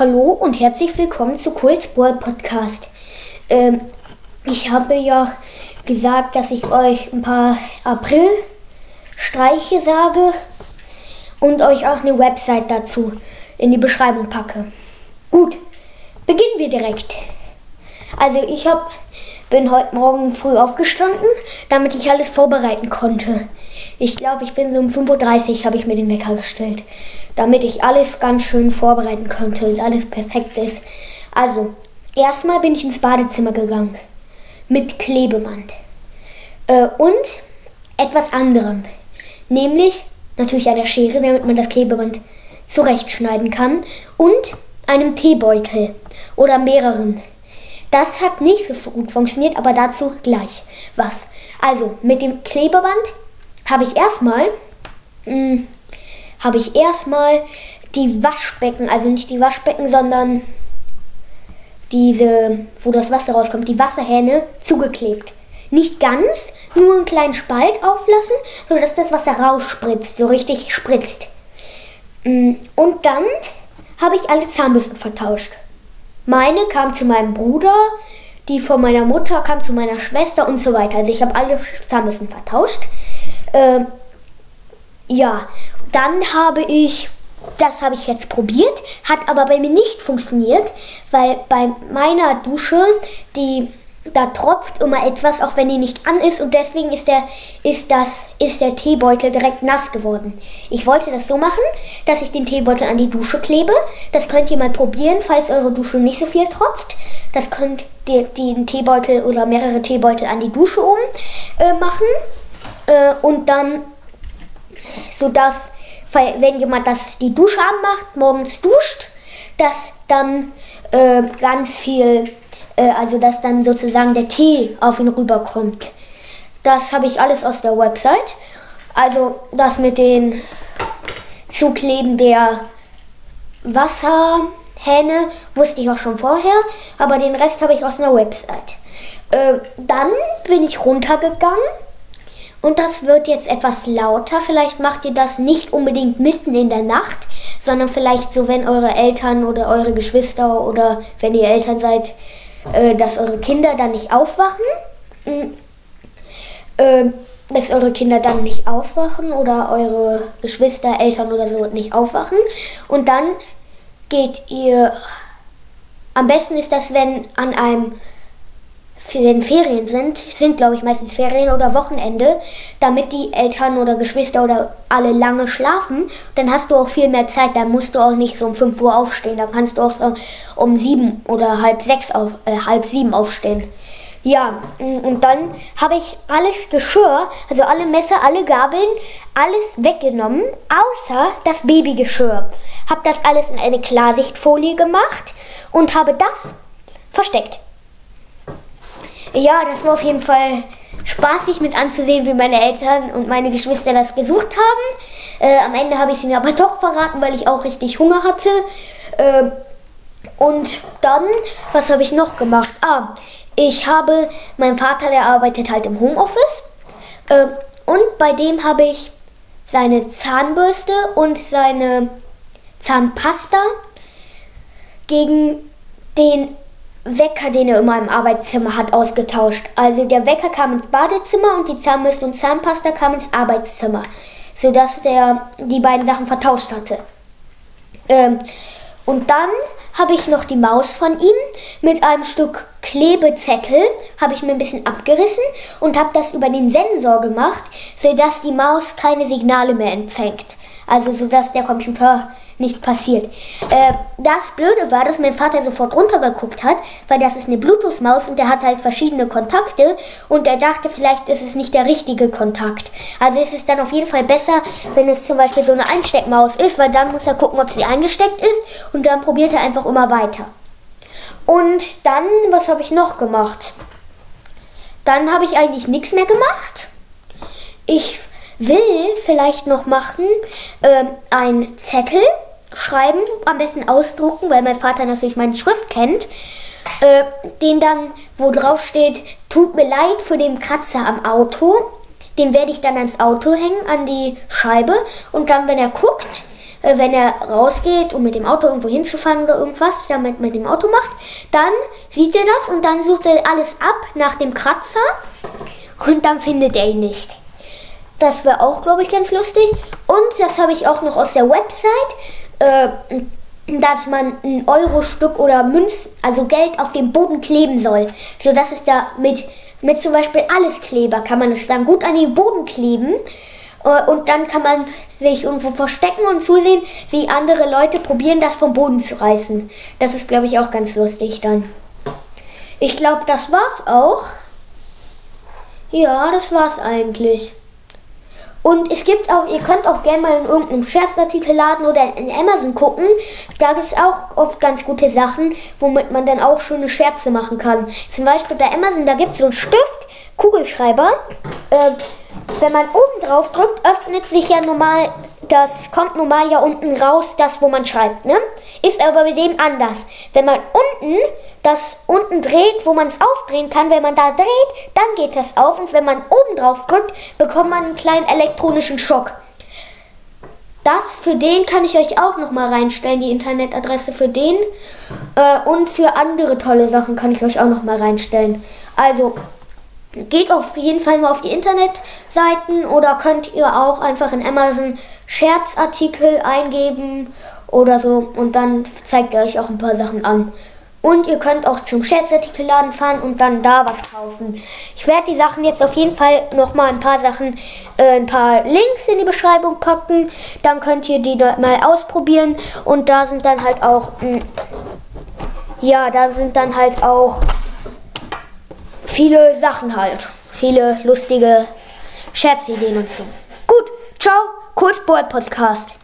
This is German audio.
Hallo und herzlich willkommen zu Kultspur Podcast. Ähm, ich habe ja gesagt, dass ich euch ein paar April-Streiche sage und euch auch eine Website dazu in die Beschreibung packe. Gut, beginnen wir direkt. Also ich hab, bin heute Morgen früh aufgestanden, damit ich alles vorbereiten konnte. Ich glaube, ich bin so um 5.30 Uhr habe ich mir den Wecker gestellt, damit ich alles ganz schön vorbereiten konnte und alles perfekt ist. Also, erstmal bin ich ins Badezimmer gegangen mit Klebeband äh, und etwas anderem, nämlich natürlich einer Schere, damit man das Klebeband zurechtschneiden kann und einem Teebeutel oder mehreren. Das hat nicht so gut funktioniert, aber dazu gleich was. Also mit dem Klebeband habe ich erstmal hm, habe ich erstmal die Waschbecken, also nicht die Waschbecken, sondern diese, wo das Wasser rauskommt, die Wasserhähne zugeklebt. Nicht ganz, nur einen kleinen Spalt auflassen, sodass das Wasser rausspritzt, so richtig spritzt. Hm, und dann habe ich alle Zahnbürsten vertauscht. Meine kam zu meinem Bruder, die von meiner Mutter kam zu meiner Schwester und so weiter. Also ich habe alle Zahnbürsten vertauscht. Ähm, ja, dann habe ich, das habe ich jetzt probiert, hat aber bei mir nicht funktioniert, weil bei meiner Dusche die da tropft immer etwas, auch wenn die nicht an ist und deswegen ist der, ist, das, ist der Teebeutel direkt nass geworden. Ich wollte das so machen, dass ich den Teebeutel an die Dusche klebe. Das könnt ihr mal probieren, falls eure Dusche nicht so viel tropft. Das könnt ihr den Teebeutel oder mehrere Teebeutel an die Dusche oben äh, machen äh, und dann, sodass, wenn jemand das die Dusche anmacht, morgens duscht, dass dann äh, ganz viel äh, also dass dann sozusagen der Tee auf ihn rüberkommt. Das habe ich alles aus der Website. Also das mit den Zukleben der Wasserhähne wusste ich auch schon vorher, aber den Rest habe ich aus einer Website. Äh, dann bin ich runtergegangen und das wird jetzt etwas lauter. Vielleicht macht ihr das nicht unbedingt mitten in der Nacht, sondern vielleicht so, wenn eure Eltern oder eure Geschwister oder wenn ihr Eltern seid, äh, dass eure Kinder dann nicht aufwachen. Äh, dass eure Kinder dann nicht aufwachen oder eure Geschwister, Eltern oder so nicht aufwachen. Und dann geht ihr. Am besten ist das, wenn an einem wenn Ferien sind, sind glaube ich meistens Ferien oder Wochenende, damit die Eltern oder Geschwister oder alle lange schlafen, dann hast du auch viel mehr Zeit, dann musst du auch nicht so um 5 Uhr aufstehen, dann kannst du auch so um 7 oder halb 6 auf, äh, halb 7 aufstehen. Ja, und dann habe ich alles Geschirr, also alle Messer, alle Gabeln, alles weggenommen, außer das Babygeschirr. Habe das alles in eine Klarsichtfolie gemacht und habe das versteckt. Ja, das war auf jeden Fall spaßig mit anzusehen, wie meine Eltern und meine Geschwister das gesucht haben. Äh, am Ende habe ich es ihnen aber doch verraten, weil ich auch richtig Hunger hatte. Äh, und dann, was habe ich noch gemacht? Ah, ich habe, mein Vater, der arbeitet halt im Homeoffice. Äh, und bei dem habe ich seine Zahnbürste und seine Zahnpasta gegen den Wecker, den er immer im Arbeitszimmer hat, ausgetauscht. Also der Wecker kam ins Badezimmer und die Zahnbürste und Zahnpasta kam ins Arbeitszimmer, sodass der die beiden Sachen vertauscht hatte. Ähm, und dann habe ich noch die Maus von ihm mit einem Stück Klebezettel, habe ich mir ein bisschen abgerissen und habe das über den Sensor gemacht, sodass die Maus keine Signale mehr empfängt. Also sodass der Computer nicht passiert. Äh, das Blöde war, dass mein Vater sofort runtergeguckt hat, weil das ist eine Bluetooth-Maus und der hat halt verschiedene Kontakte und er dachte, vielleicht ist es nicht der richtige Kontakt. Also ist es dann auf jeden Fall besser, wenn es zum Beispiel so eine Einsteckmaus ist, weil dann muss er gucken, ob sie eingesteckt ist und dann probiert er einfach immer weiter. Und dann, was habe ich noch gemacht? Dann habe ich eigentlich nichts mehr gemacht. Ich will vielleicht noch machen äh, ein Zettel schreiben, am besten ausdrucken, weil mein Vater natürlich meine Schrift kennt. Äh, den dann, wo drauf steht, tut mir leid für den Kratzer am Auto. Den werde ich dann ans Auto hängen, an die Scheibe. Und dann, wenn er guckt, äh, wenn er rausgeht, um mit dem Auto irgendwo hinzufahren oder irgendwas, damit mit dem Auto macht, dann sieht er das und dann sucht er alles ab nach dem Kratzer und dann findet er ihn nicht. Das wäre auch, glaube ich, ganz lustig. Und das habe ich auch noch aus der Website, äh, dass man ein Euro-Stück oder Münz, also Geld auf dem Boden kleben soll, sodass es da mit mit zum Beispiel Alleskleber kann man es dann gut an den Boden kleben äh, und dann kann man sich irgendwo verstecken und zusehen, wie andere Leute probieren, das vom Boden zu reißen. Das ist, glaube ich, auch ganz lustig dann. Ich glaube, das war's auch. Ja, das war's eigentlich. Und es gibt auch, ihr könnt auch gerne mal in irgendeinem Scherzartikel laden oder in Amazon gucken. Da gibt es auch oft ganz gute Sachen, womit man dann auch schöne Scherze machen kann. Zum Beispiel bei Amazon, da gibt es so einen Stift, Kugelschreiber. Äh, wenn man oben drauf drückt, öffnet sich ja normal, das kommt normal ja unten raus, das wo man schreibt, ne? Ist aber bei dem anders. Wenn man unten das unten dreht, wo man es aufdrehen kann, wenn man da dreht, dann geht das auf und wenn man oben drauf drückt, bekommt man einen kleinen elektronischen Schock. Das für den kann ich euch auch noch mal reinstellen, die Internetadresse für den. Äh, und für andere tolle Sachen kann ich euch auch noch mal reinstellen. Also geht auf jeden Fall mal auf die Internetseiten oder könnt ihr auch einfach in Amazon Scherzartikel eingeben oder so und dann zeigt er euch auch ein paar Sachen an. Und ihr könnt auch zum Scherzartikelladen fahren und dann da was kaufen. Ich werde die Sachen jetzt auf jeden Fall noch mal ein paar Sachen, äh, ein paar Links in die Beschreibung packen. Dann könnt ihr die mal ausprobieren. Und da sind dann halt auch, mh, hm, ja, da sind dann halt auch viele Sachen halt. Viele lustige Scherzideen und so. Gut, ciao, Kurzboard Podcast.